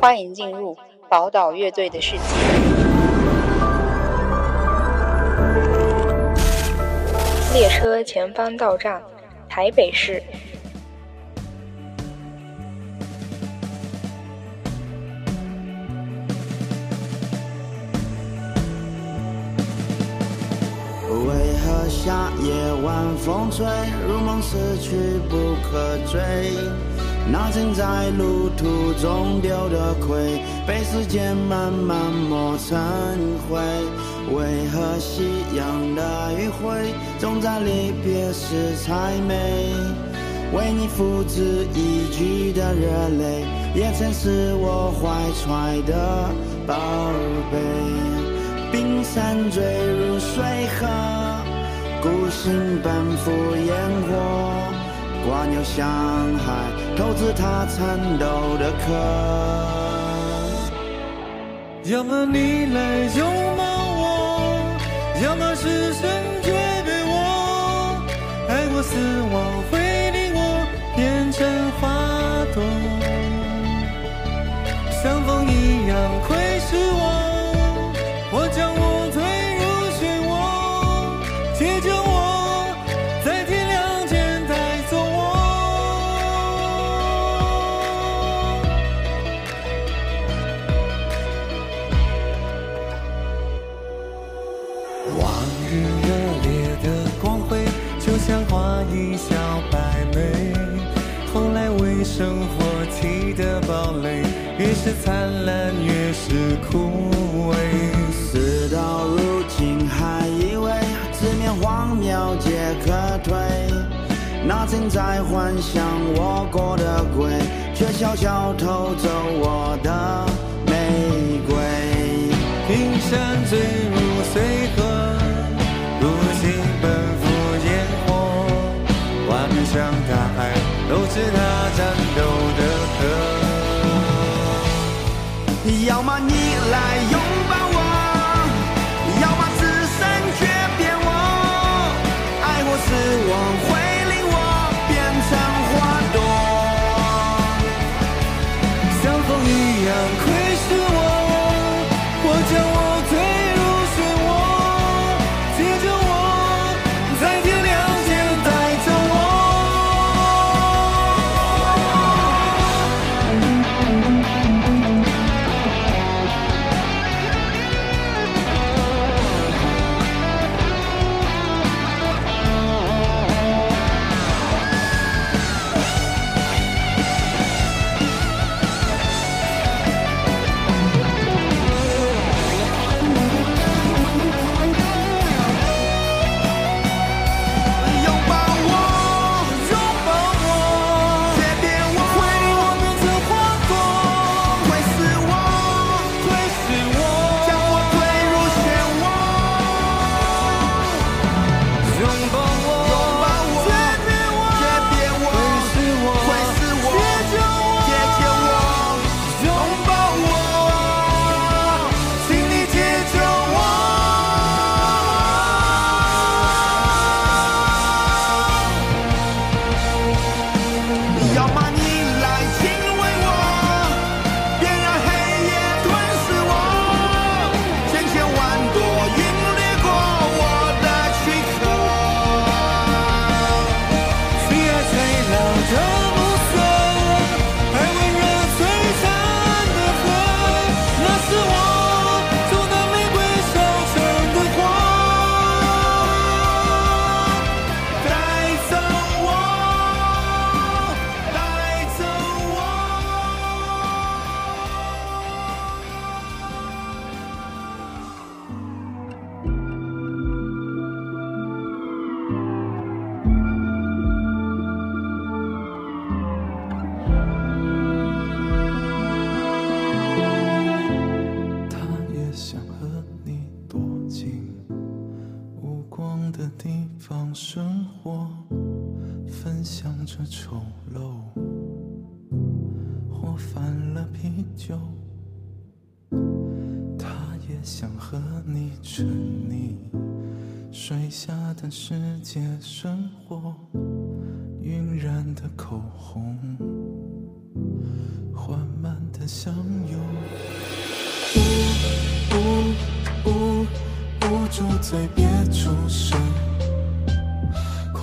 欢迎进入宝岛乐队的世界。列车前方到站，台北市。为何夏夜晚风吹，如梦似去不可追？那曾在路途中丢的盔，被时间慢慢磨成灰。为何夕阳的余晖，总在离别时才美？为你付之一炬的热泪，也曾是我怀揣的宝贝。冰山坠入水河，孤星奔赴烟火，挂牛向海，投资他颤抖的壳。要么你来拥抱我，要么是神诀别我，爱过死亡会令我变成花朵，像风一样快生活踢的堡垒，越是灿烂越是枯萎。事到如今，还以为直面荒谬皆可退。那曾在幻想我过的鬼，却悄悄偷走我的玫瑰。冰山坠入水河，都是他战斗的河。要么你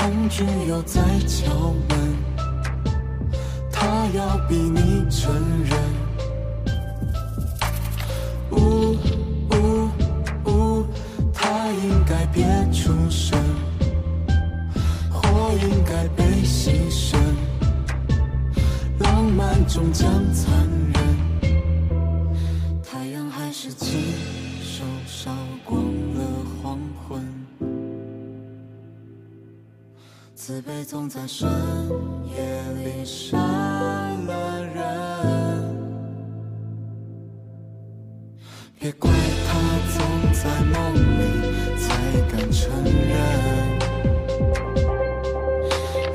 风却又在敲门，他要逼你承认。呜呜呜，他应该别出声，或应该被牺牲，浪漫终将残。自卑总在深夜里杀了人别怪他总在梦里才敢承认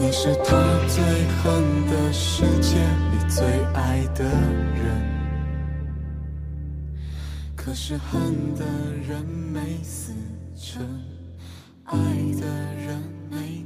你是他最恨的世界里最爱的人。可是恨的人没死成爱的人没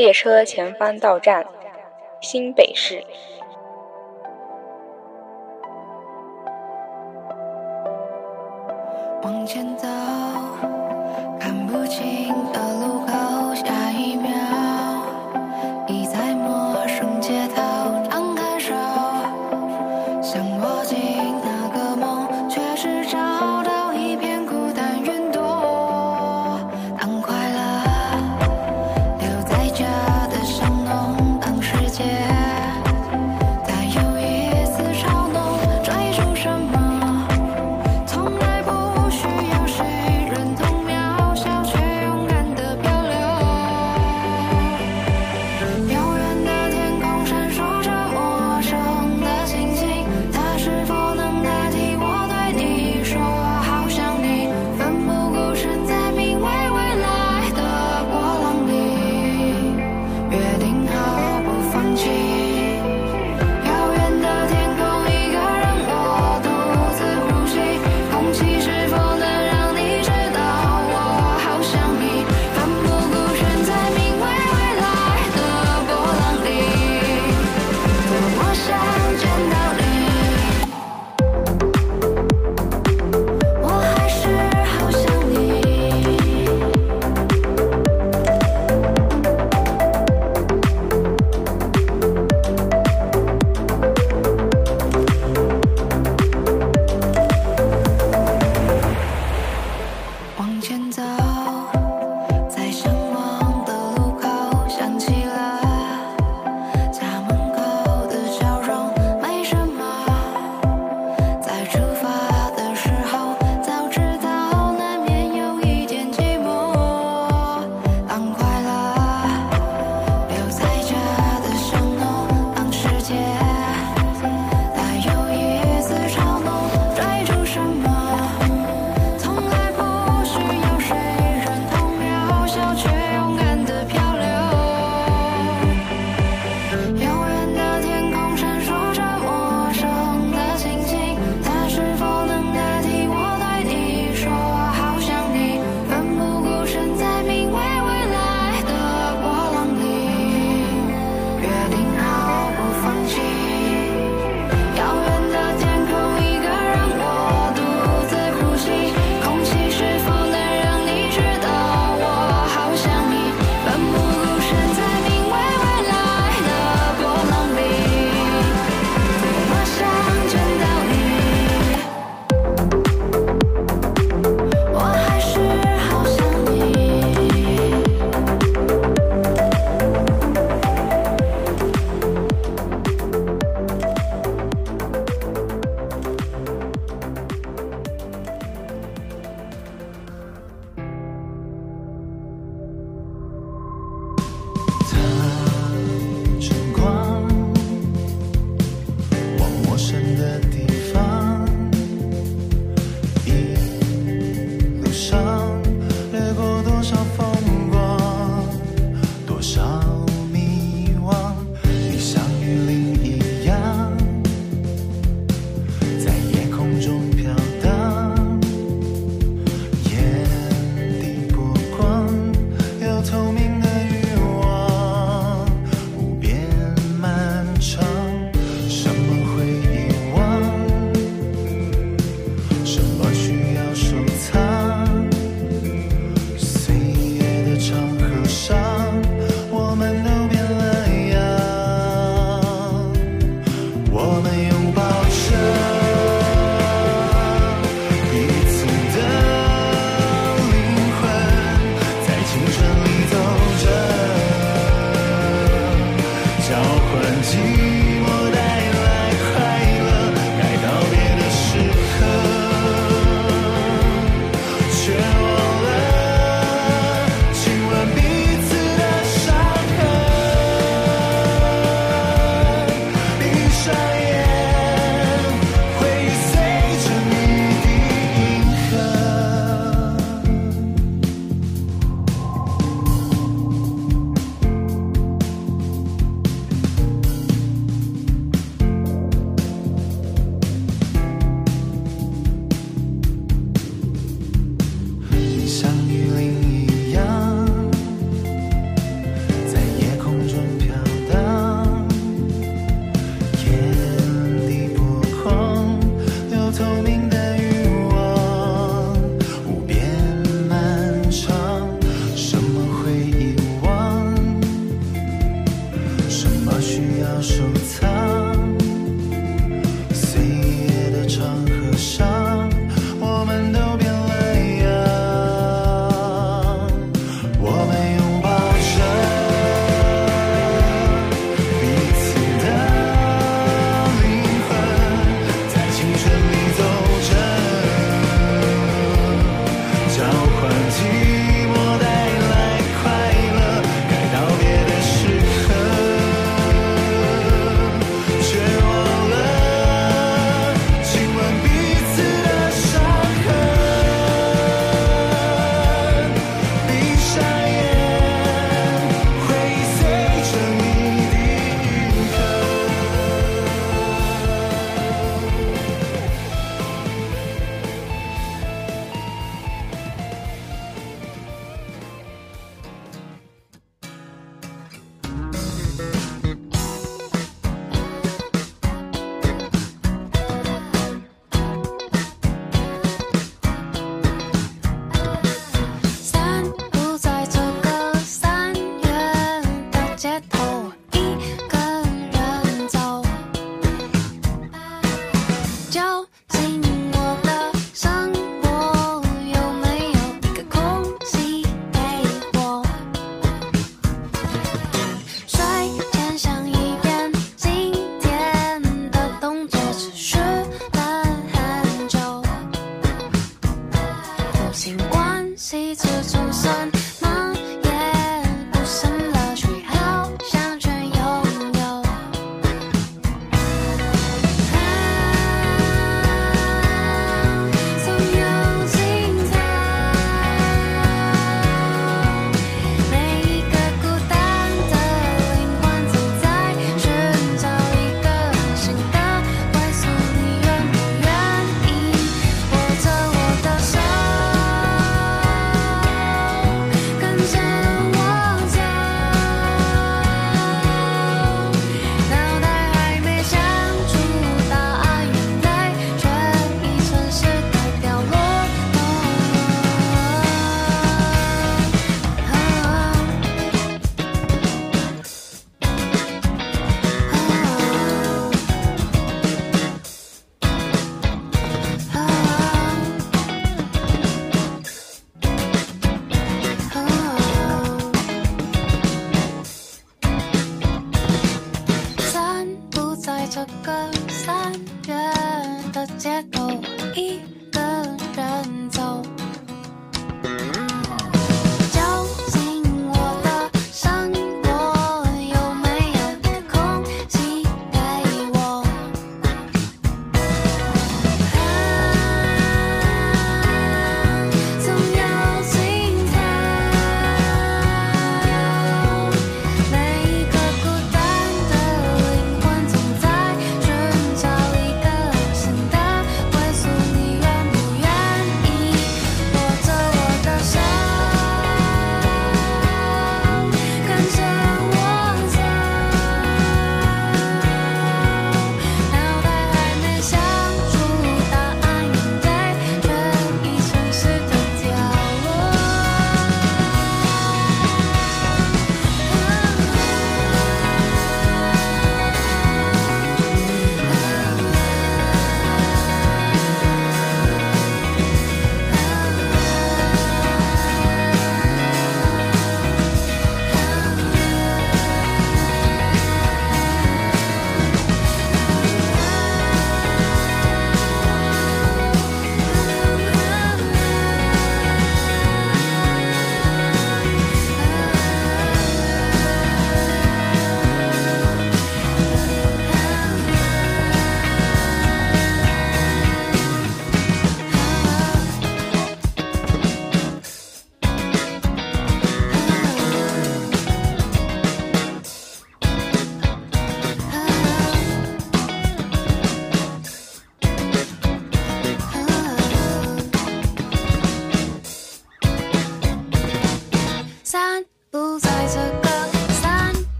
列车前方到站新北市。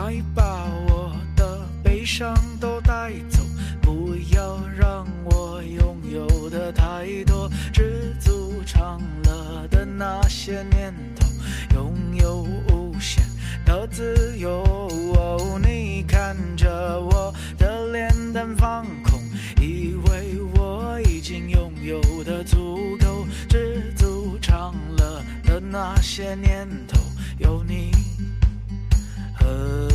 快把我的悲伤都带走不要让我拥有的太多知足常乐的那些年头。拥有无限的自由你看着我的脸蛋放空以为我已经拥有的足够知足常乐的那些年头有你和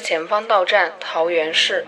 前方到站：桃园市。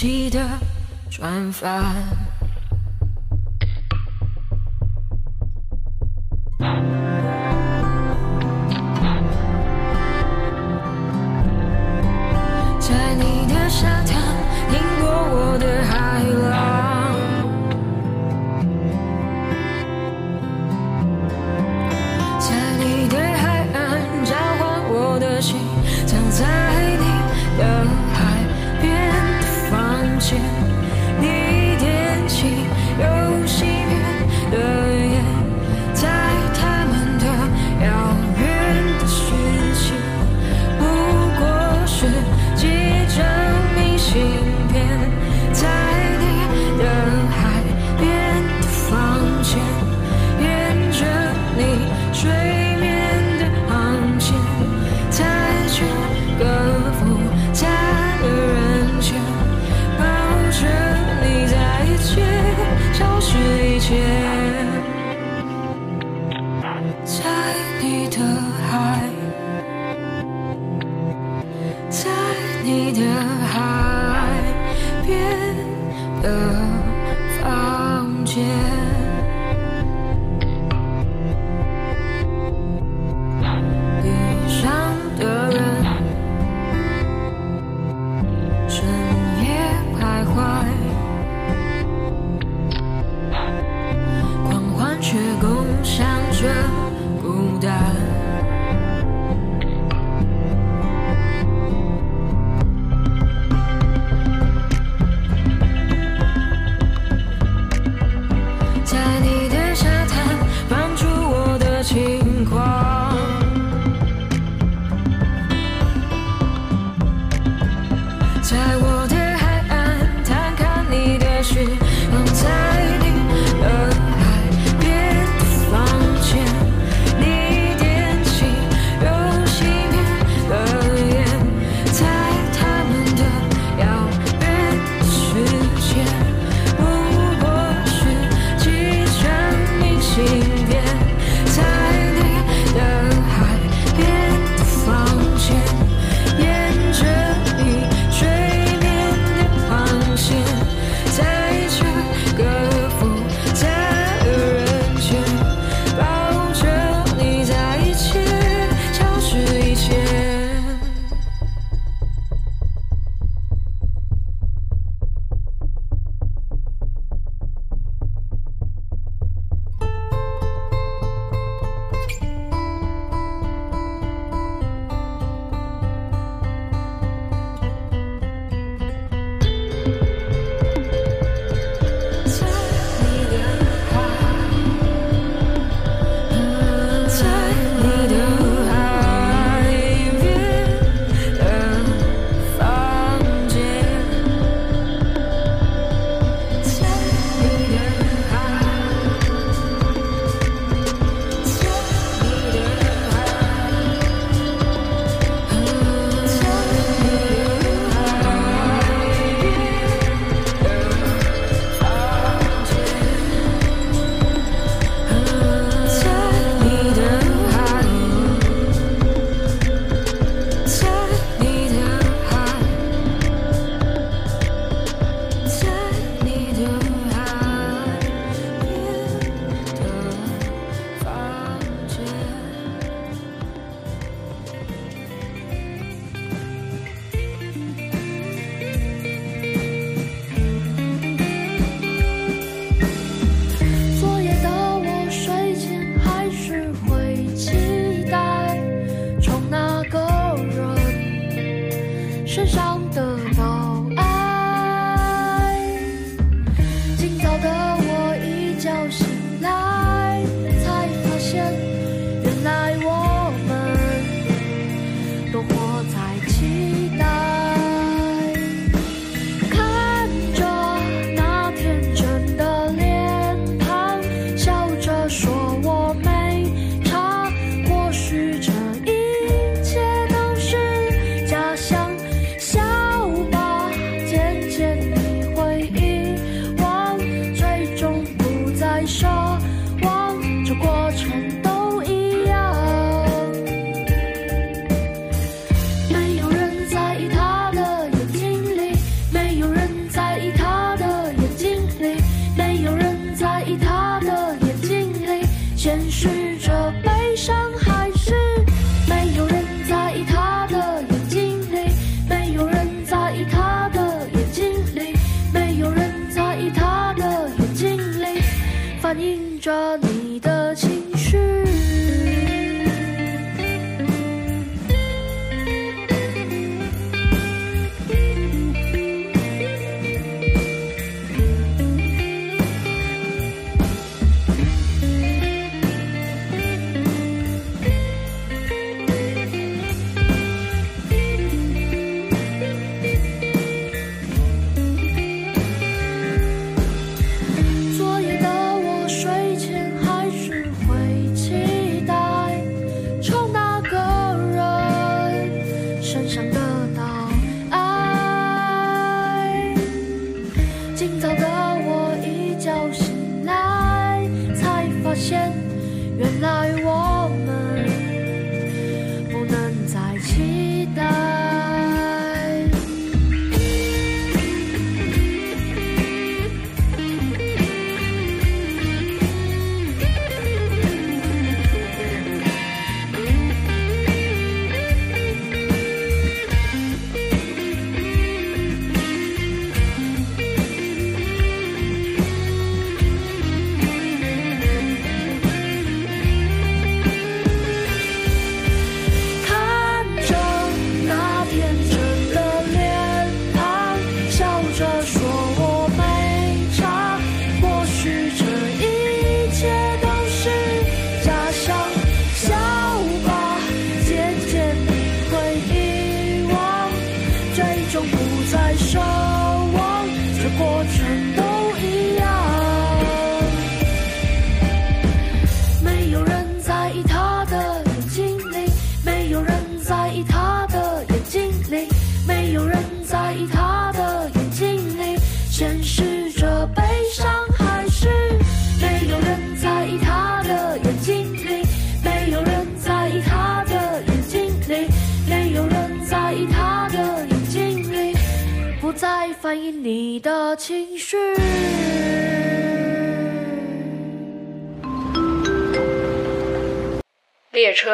记得转发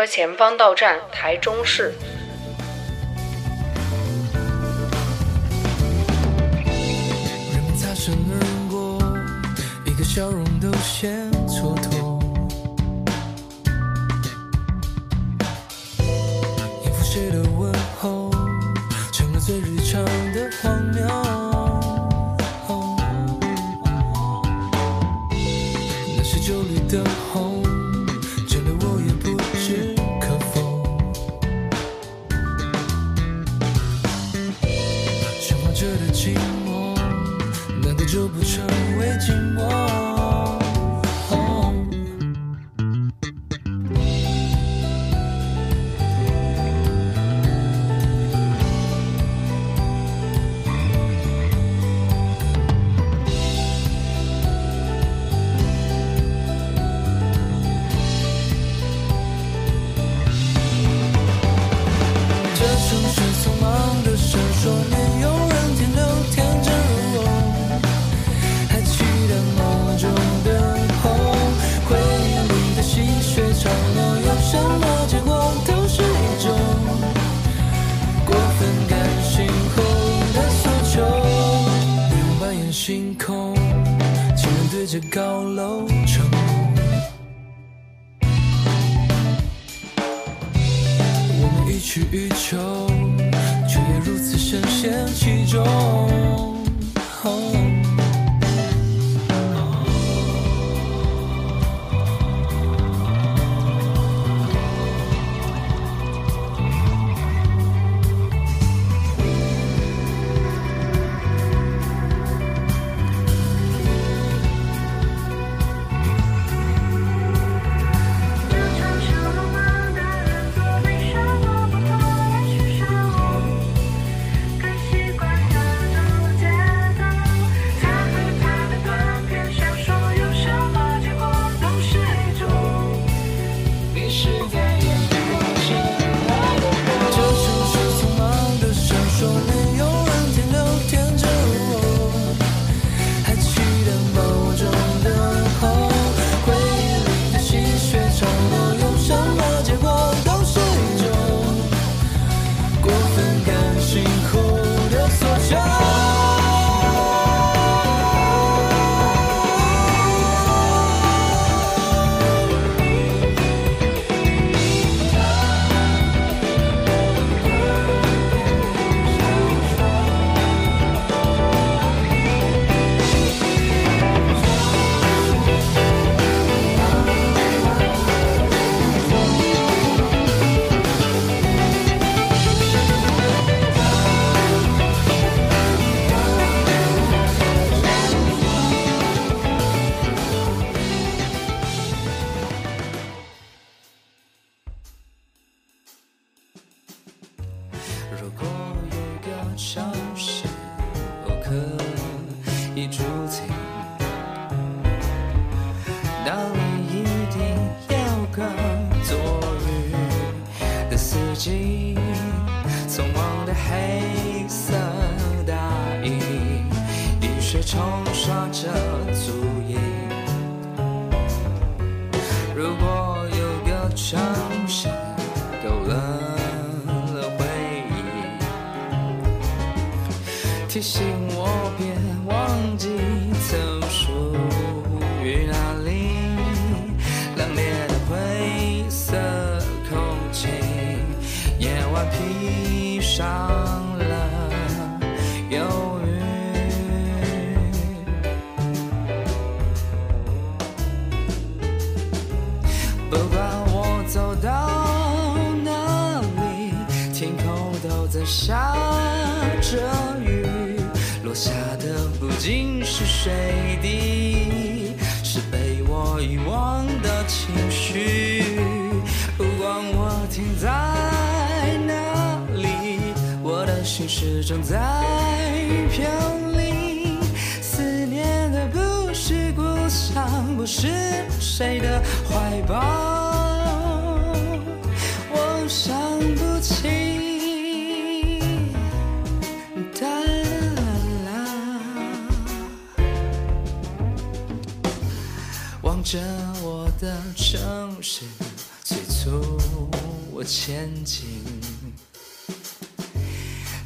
前方到站台中市。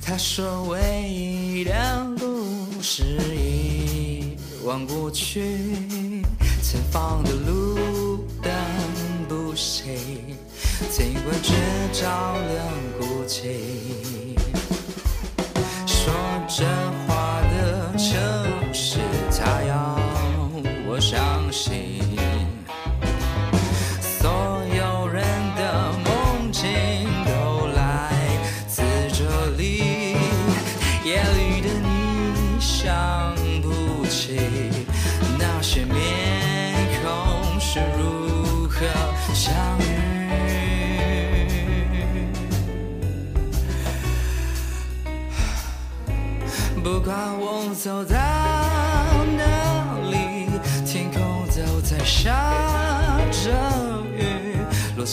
他说唯一的路是一望过去，前方的路灯不行，尽管只照亮孤寂。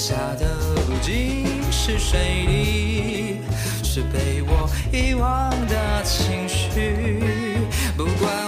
下的不仅是水滴是被我遗忘的情绪。不管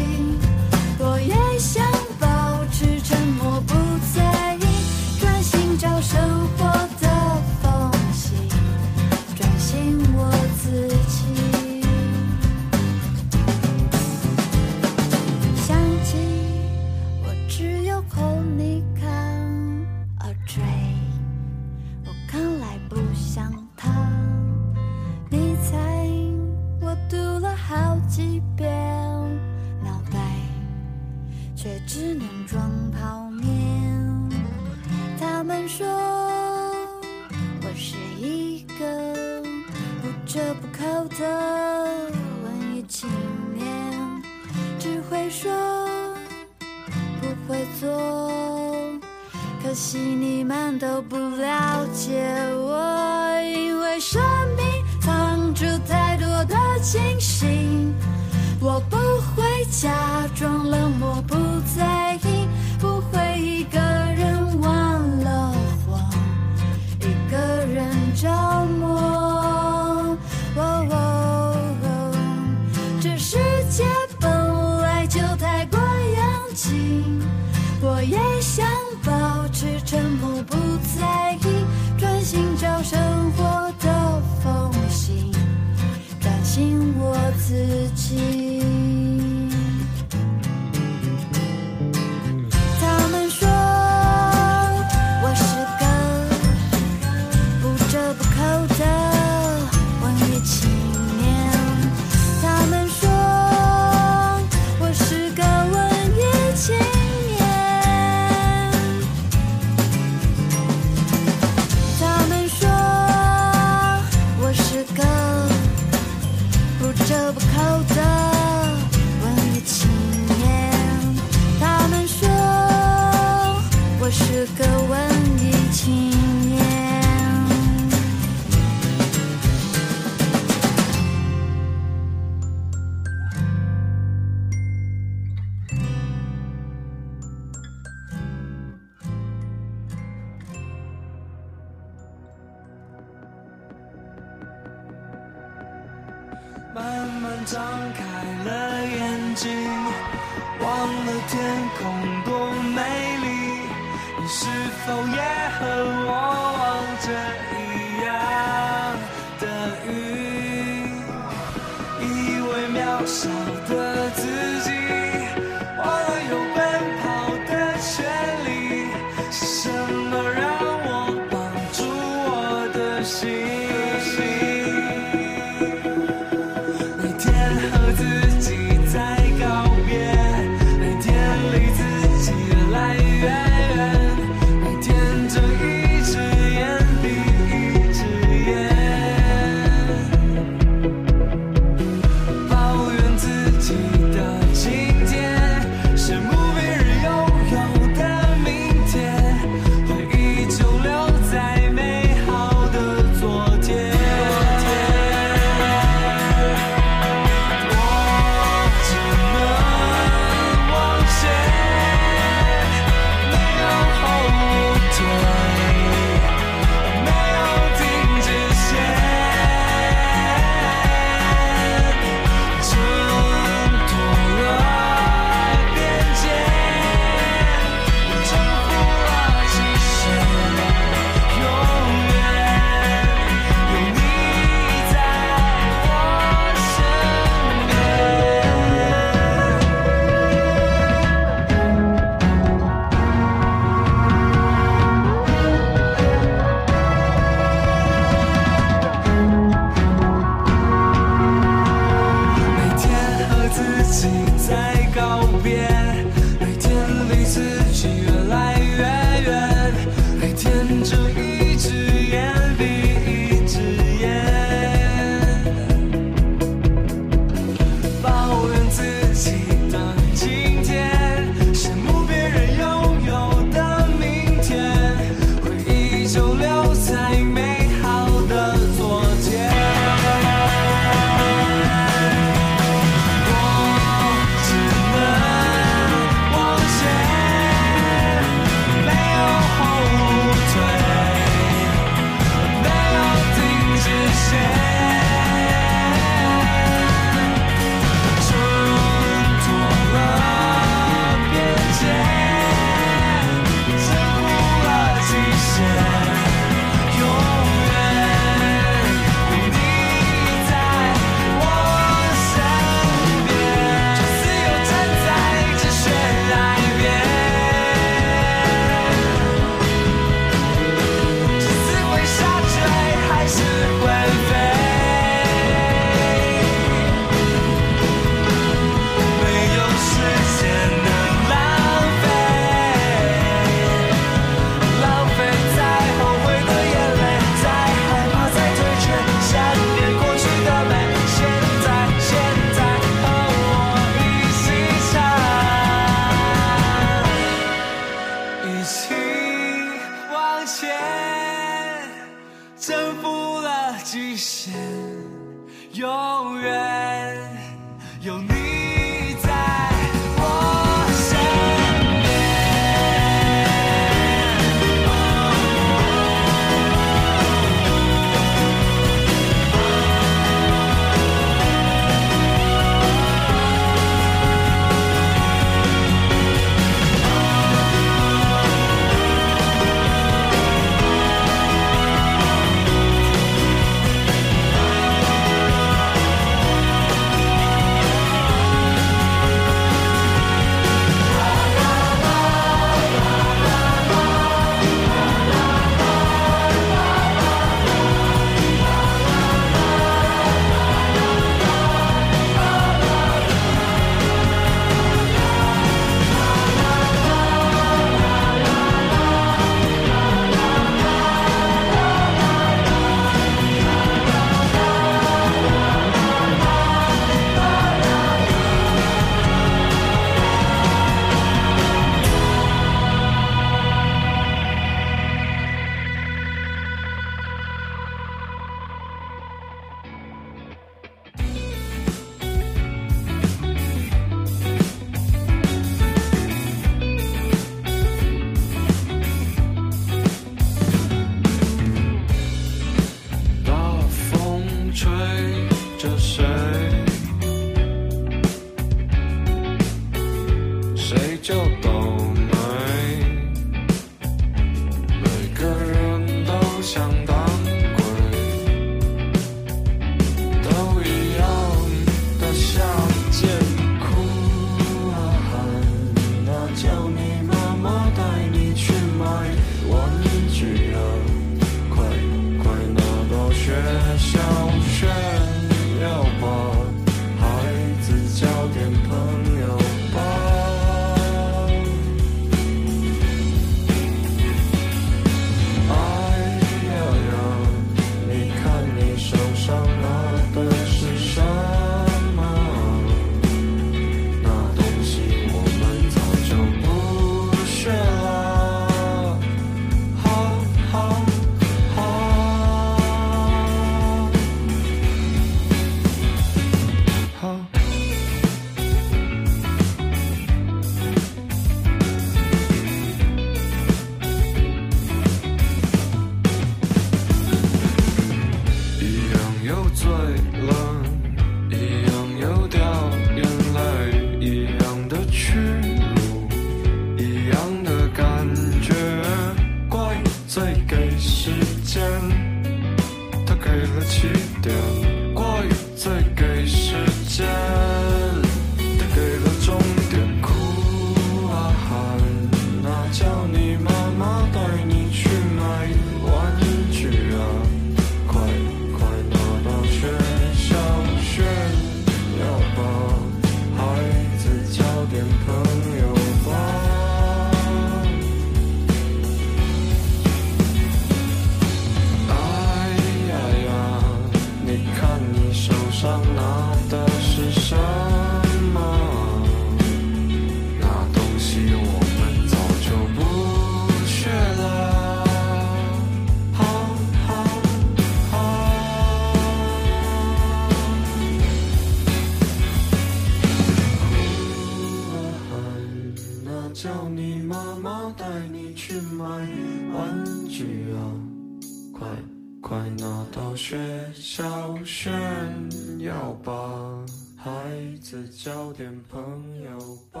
交点朋友吧。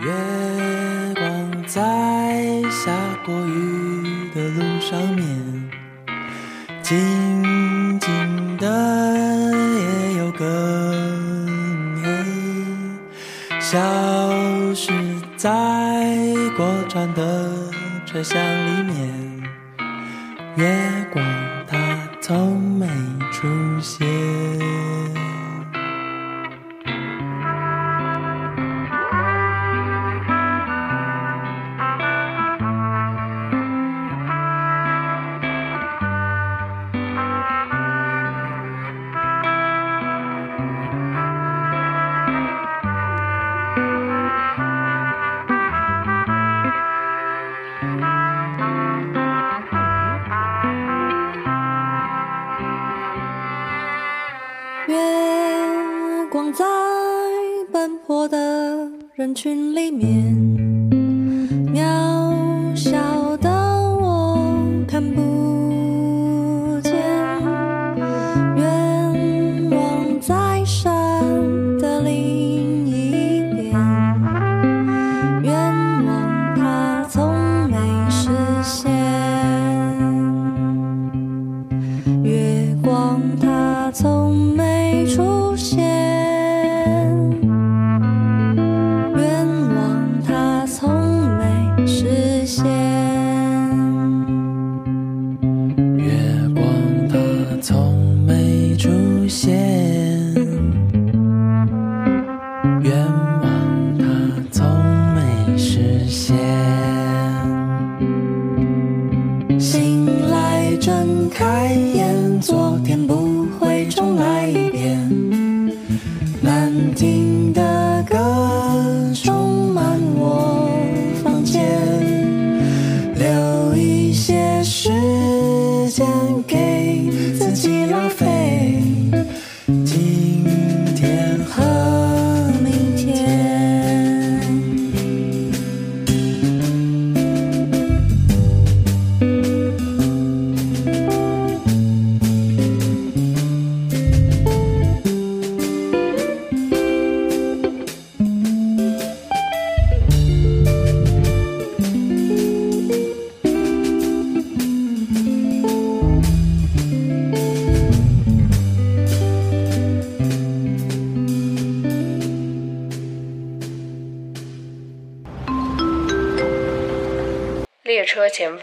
月光在下过雨的路上面，静静的也有更黑，消失在过站的车厢里面。月光它从没出现。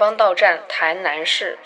刚到站谈男士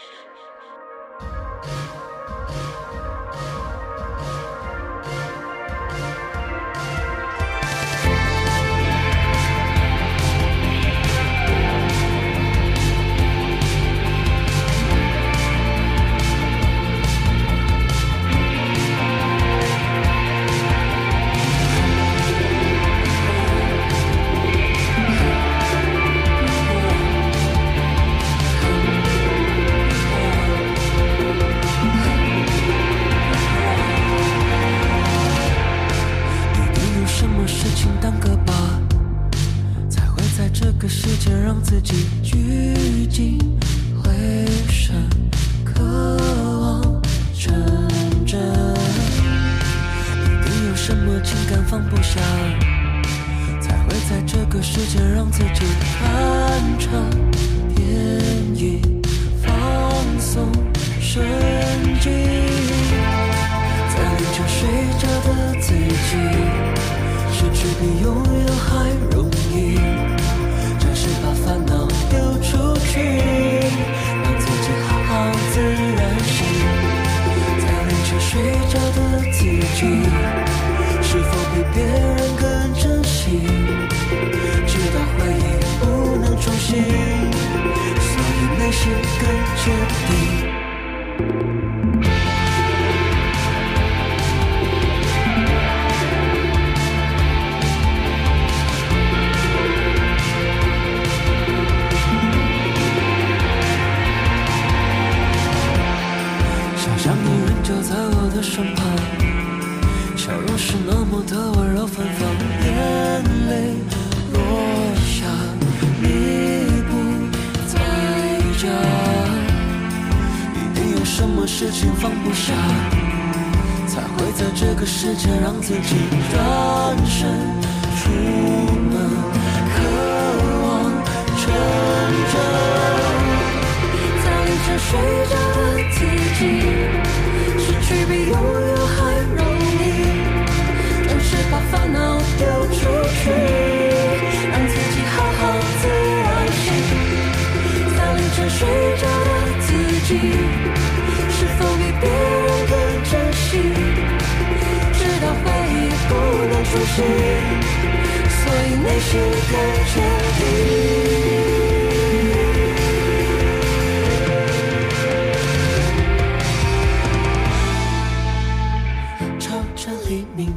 睡着的自己，失去比拥有还容易。就是把烦恼丢出去，让自己好好自。爱心。在凌晨睡着的自己，是否比别人更珍惜？直到回忆不能重新。所以，内心很坚定。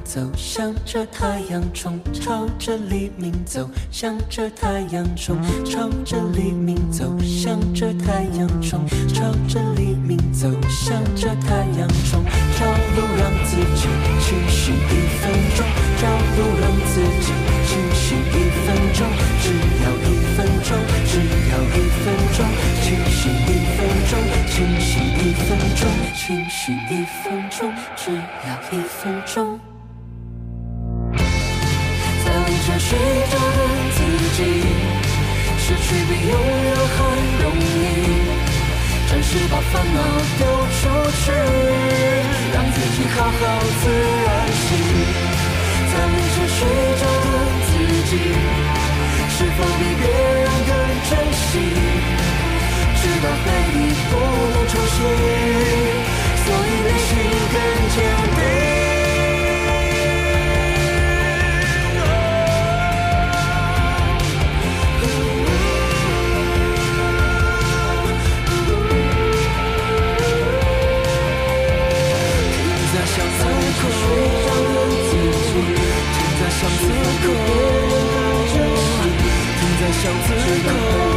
走，向着太阳冲，朝着黎明走，向着太阳冲，朝着黎明走，向着太阳冲，朝着黎明走，向着太阳冲。找路让自己清醒一分钟，找路让自己清醒一分钟，只要一分钟，只要一分钟，清醒一分钟，清醒一分钟，清醒一分钟，只要一分钟。睡着的自己，失去比拥有还容易，暂时把烦恼丢出去，让自己好好自然醒。在凌晨睡着的自己，是否比别人更珍惜？直到被你不能重新，所以内心更坚定。让此刻。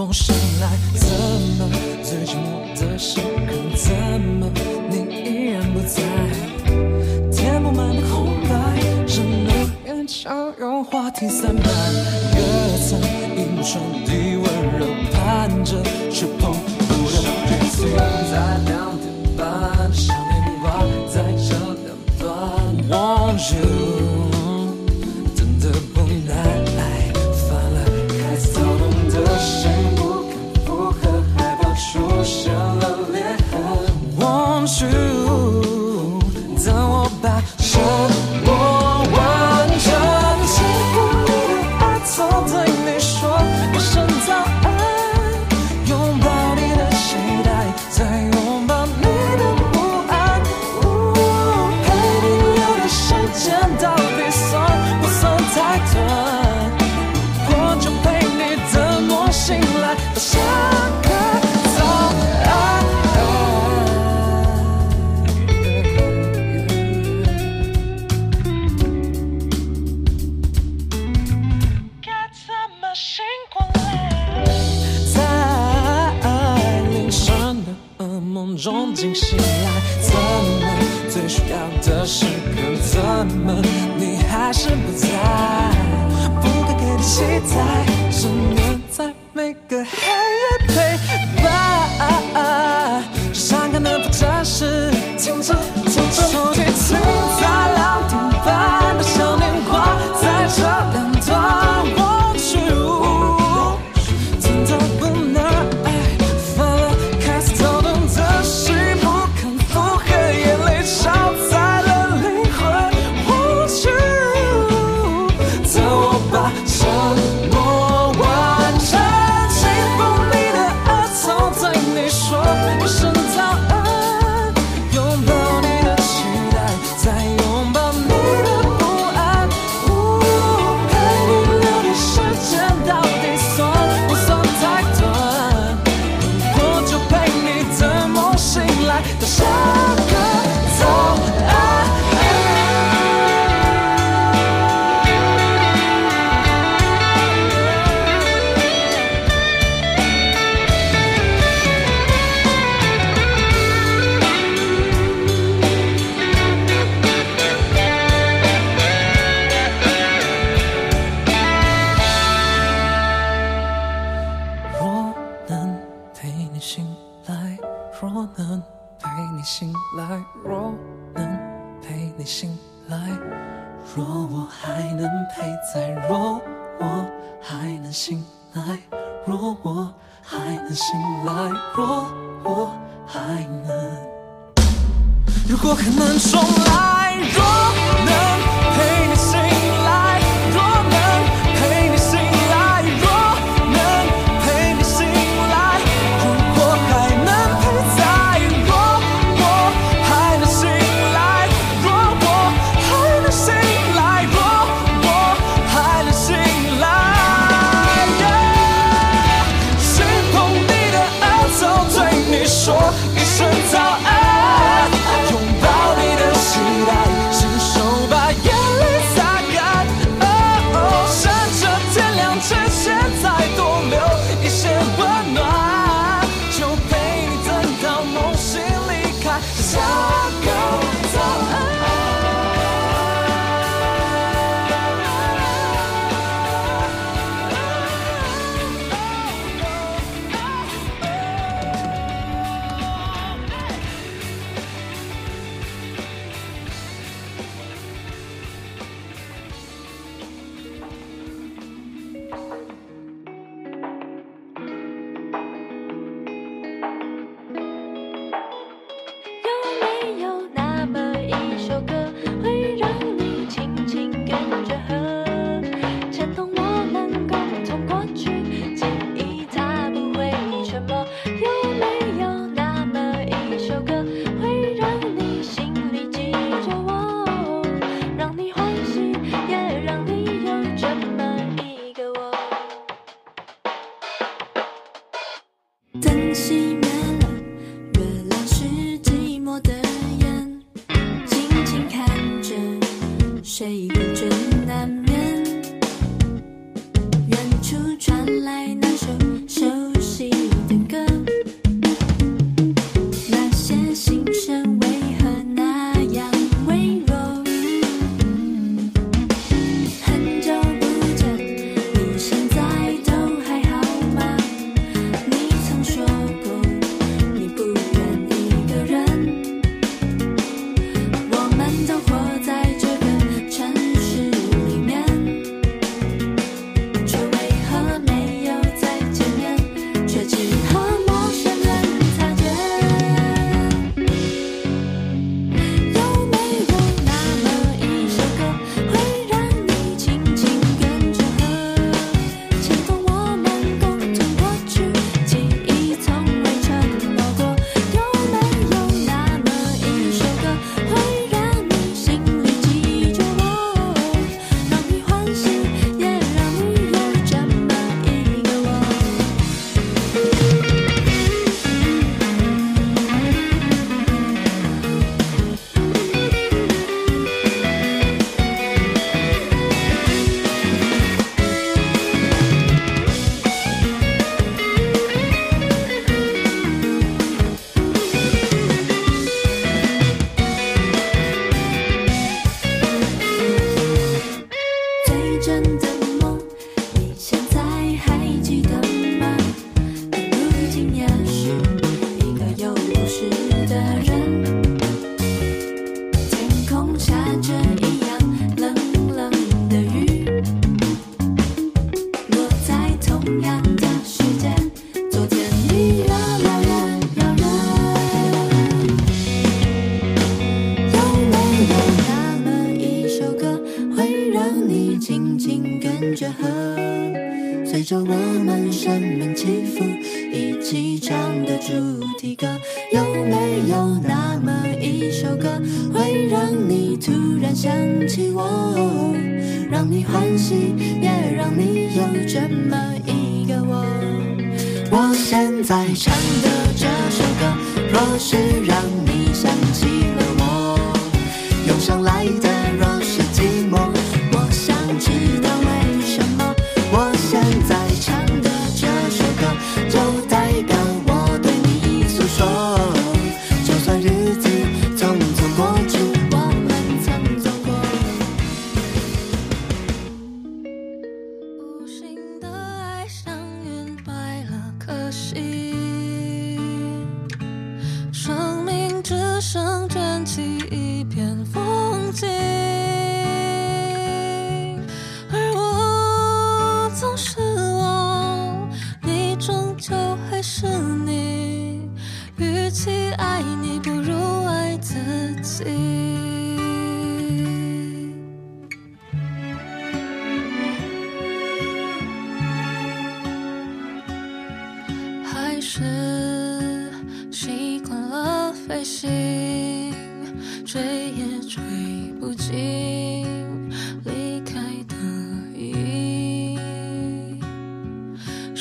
梦醒来，怎么最寂寞的时刻？怎么你依然不在？填不满的空白，只能勉强用话题塞满。各层一目穿。你唱的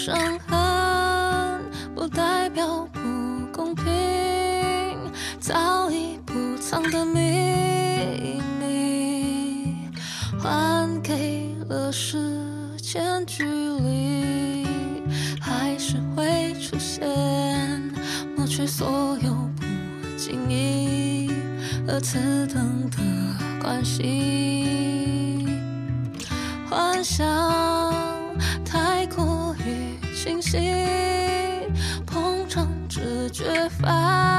伤痕不代表不公平早已不藏的秘密还给了时间距离还是会出现抹去所有不经意和此等的关系。幻想 Bye.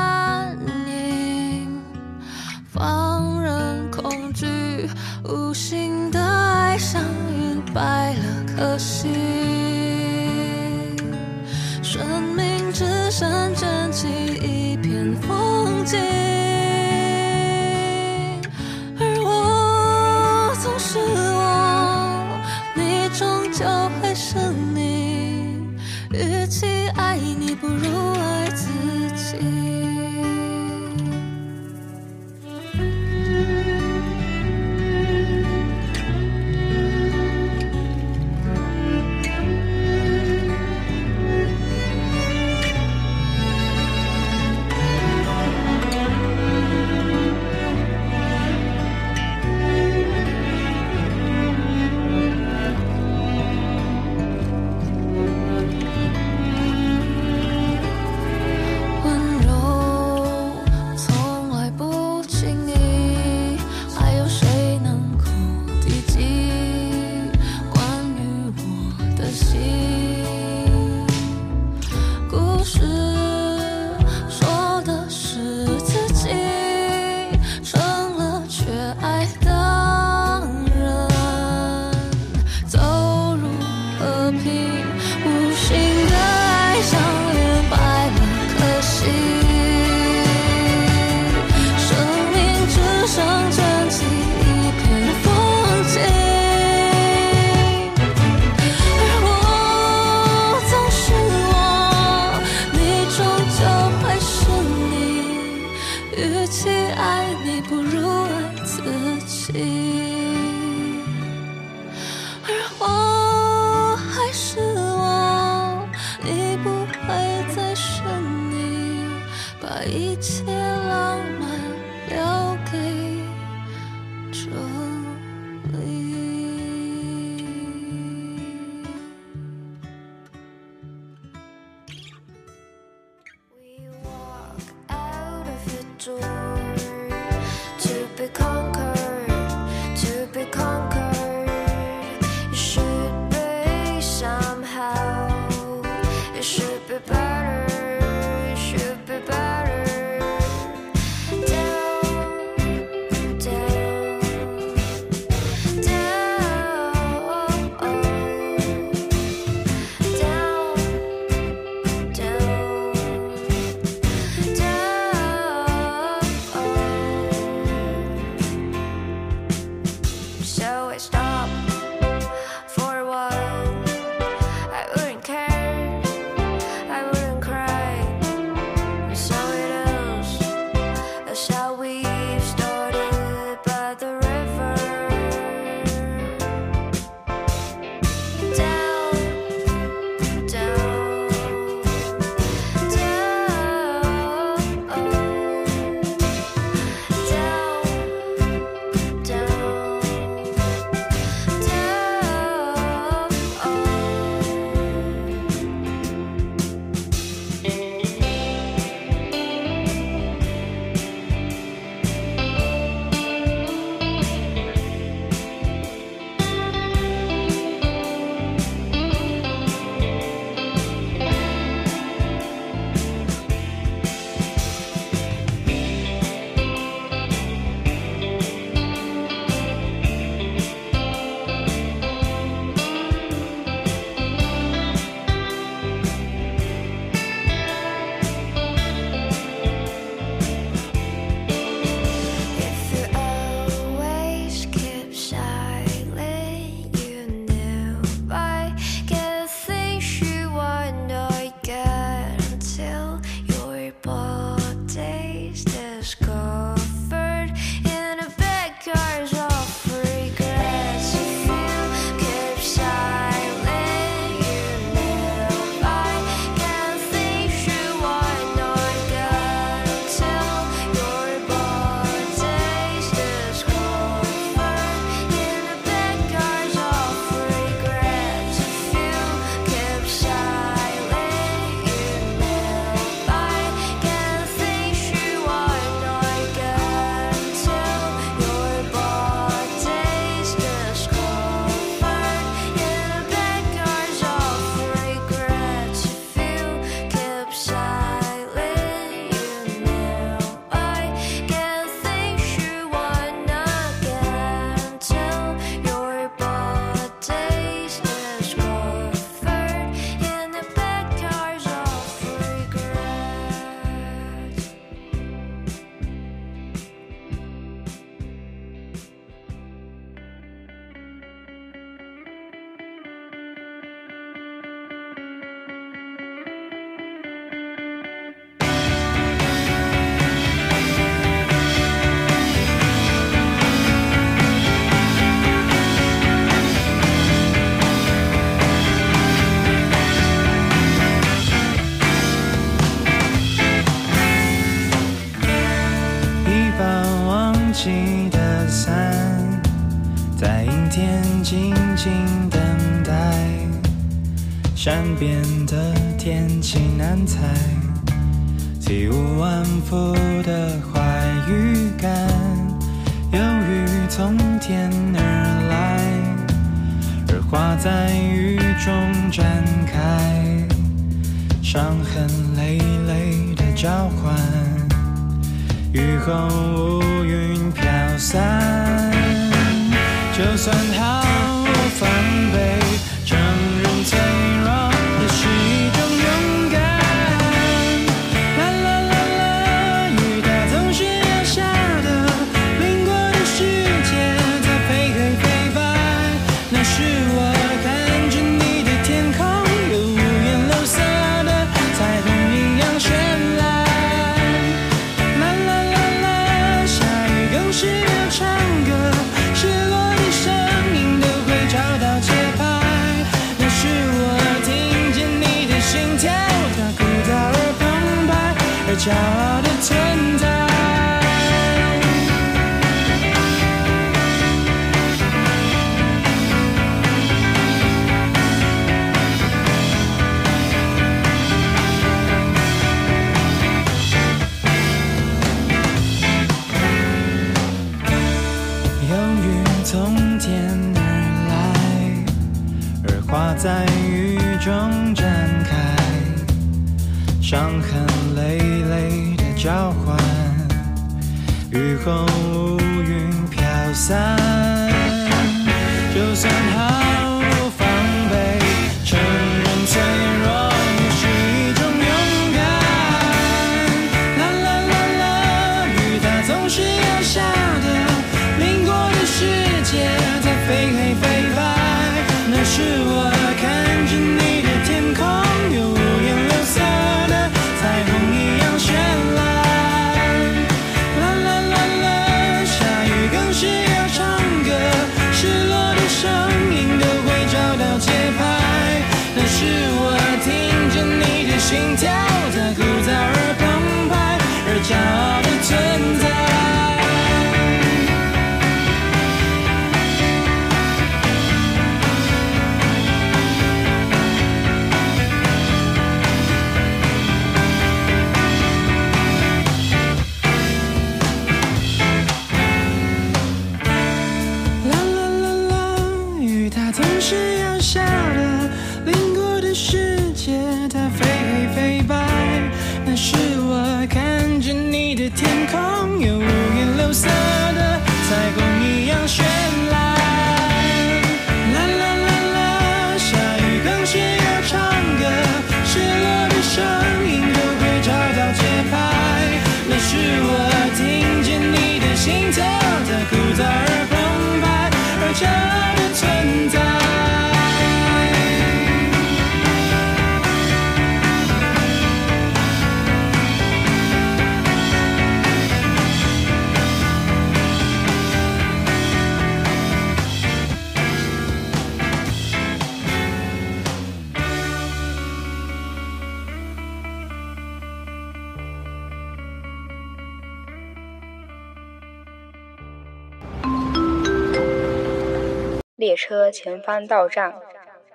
车前方到站，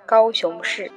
高雄市。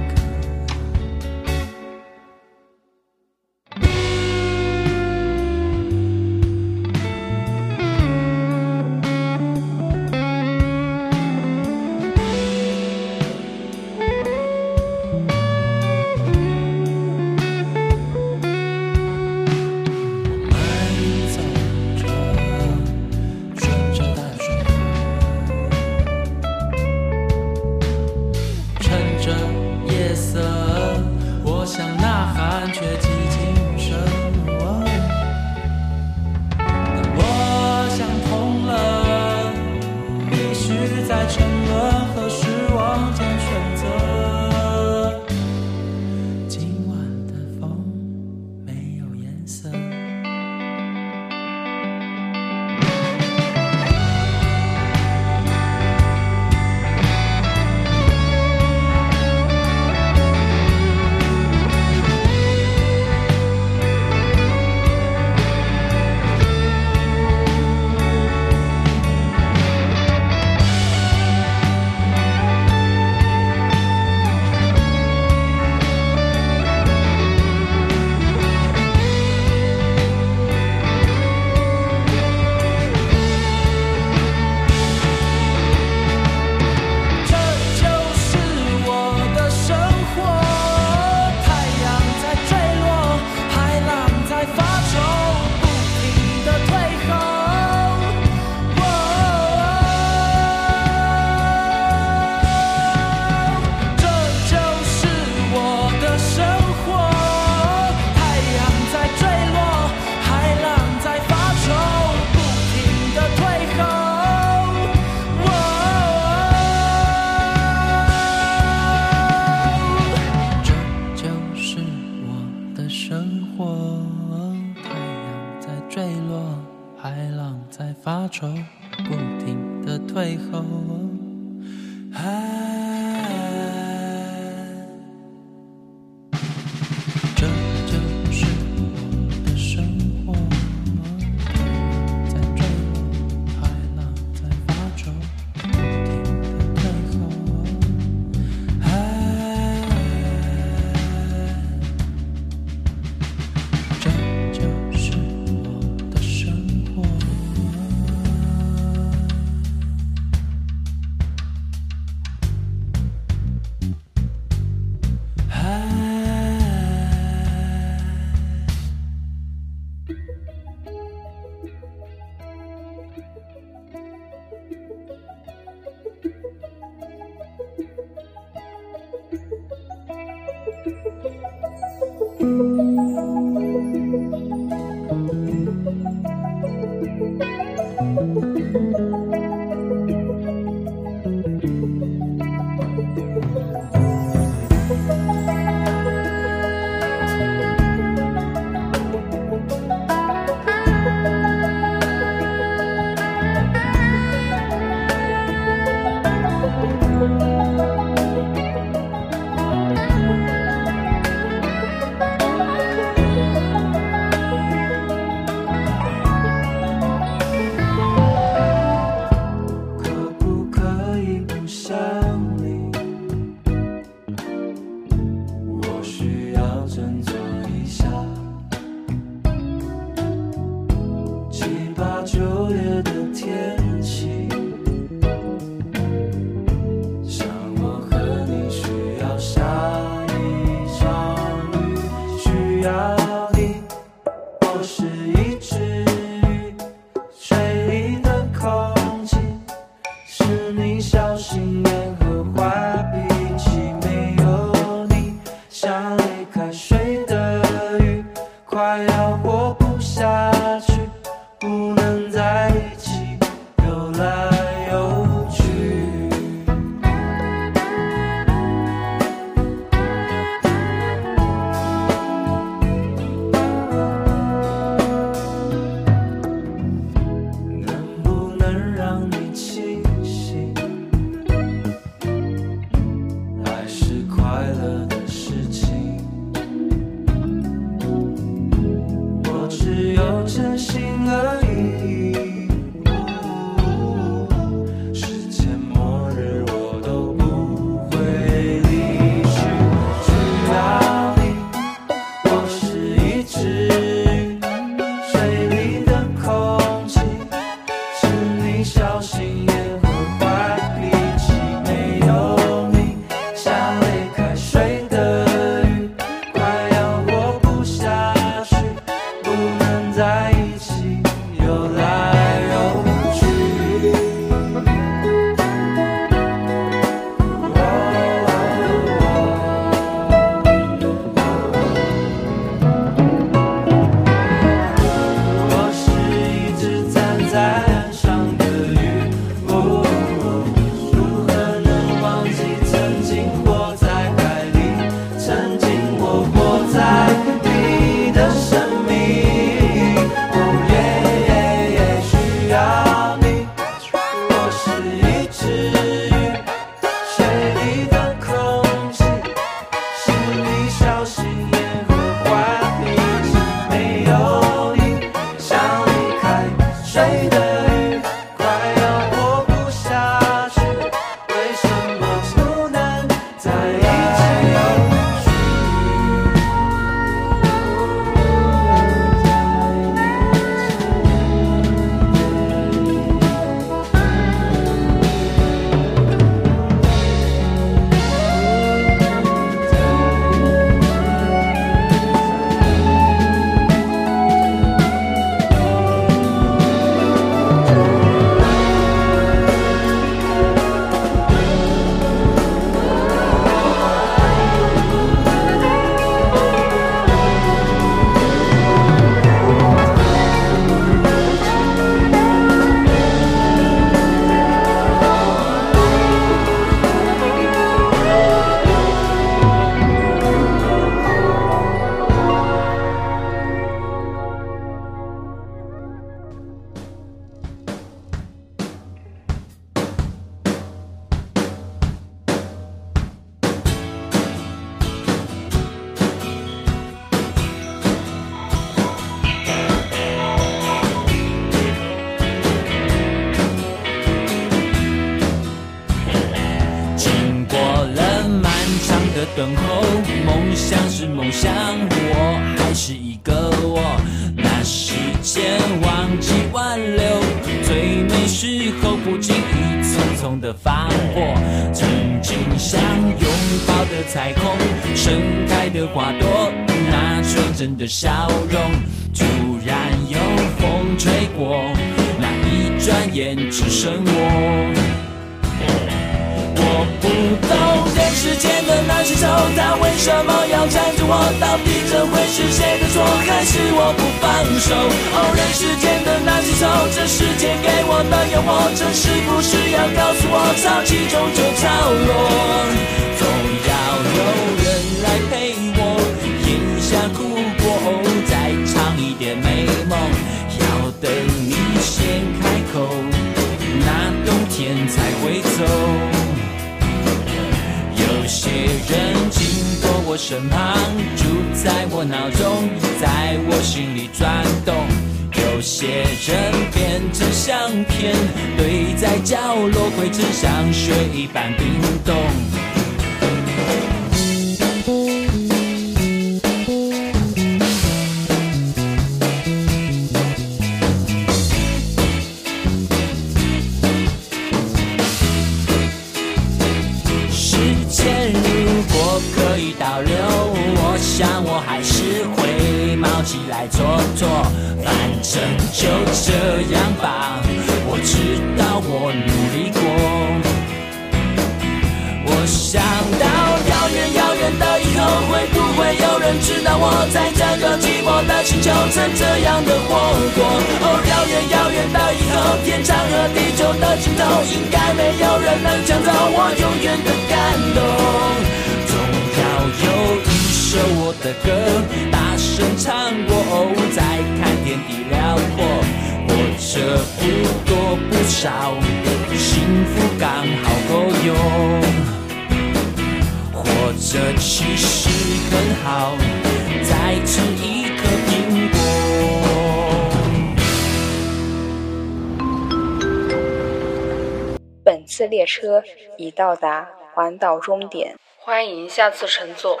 终点，欢迎下次乘坐。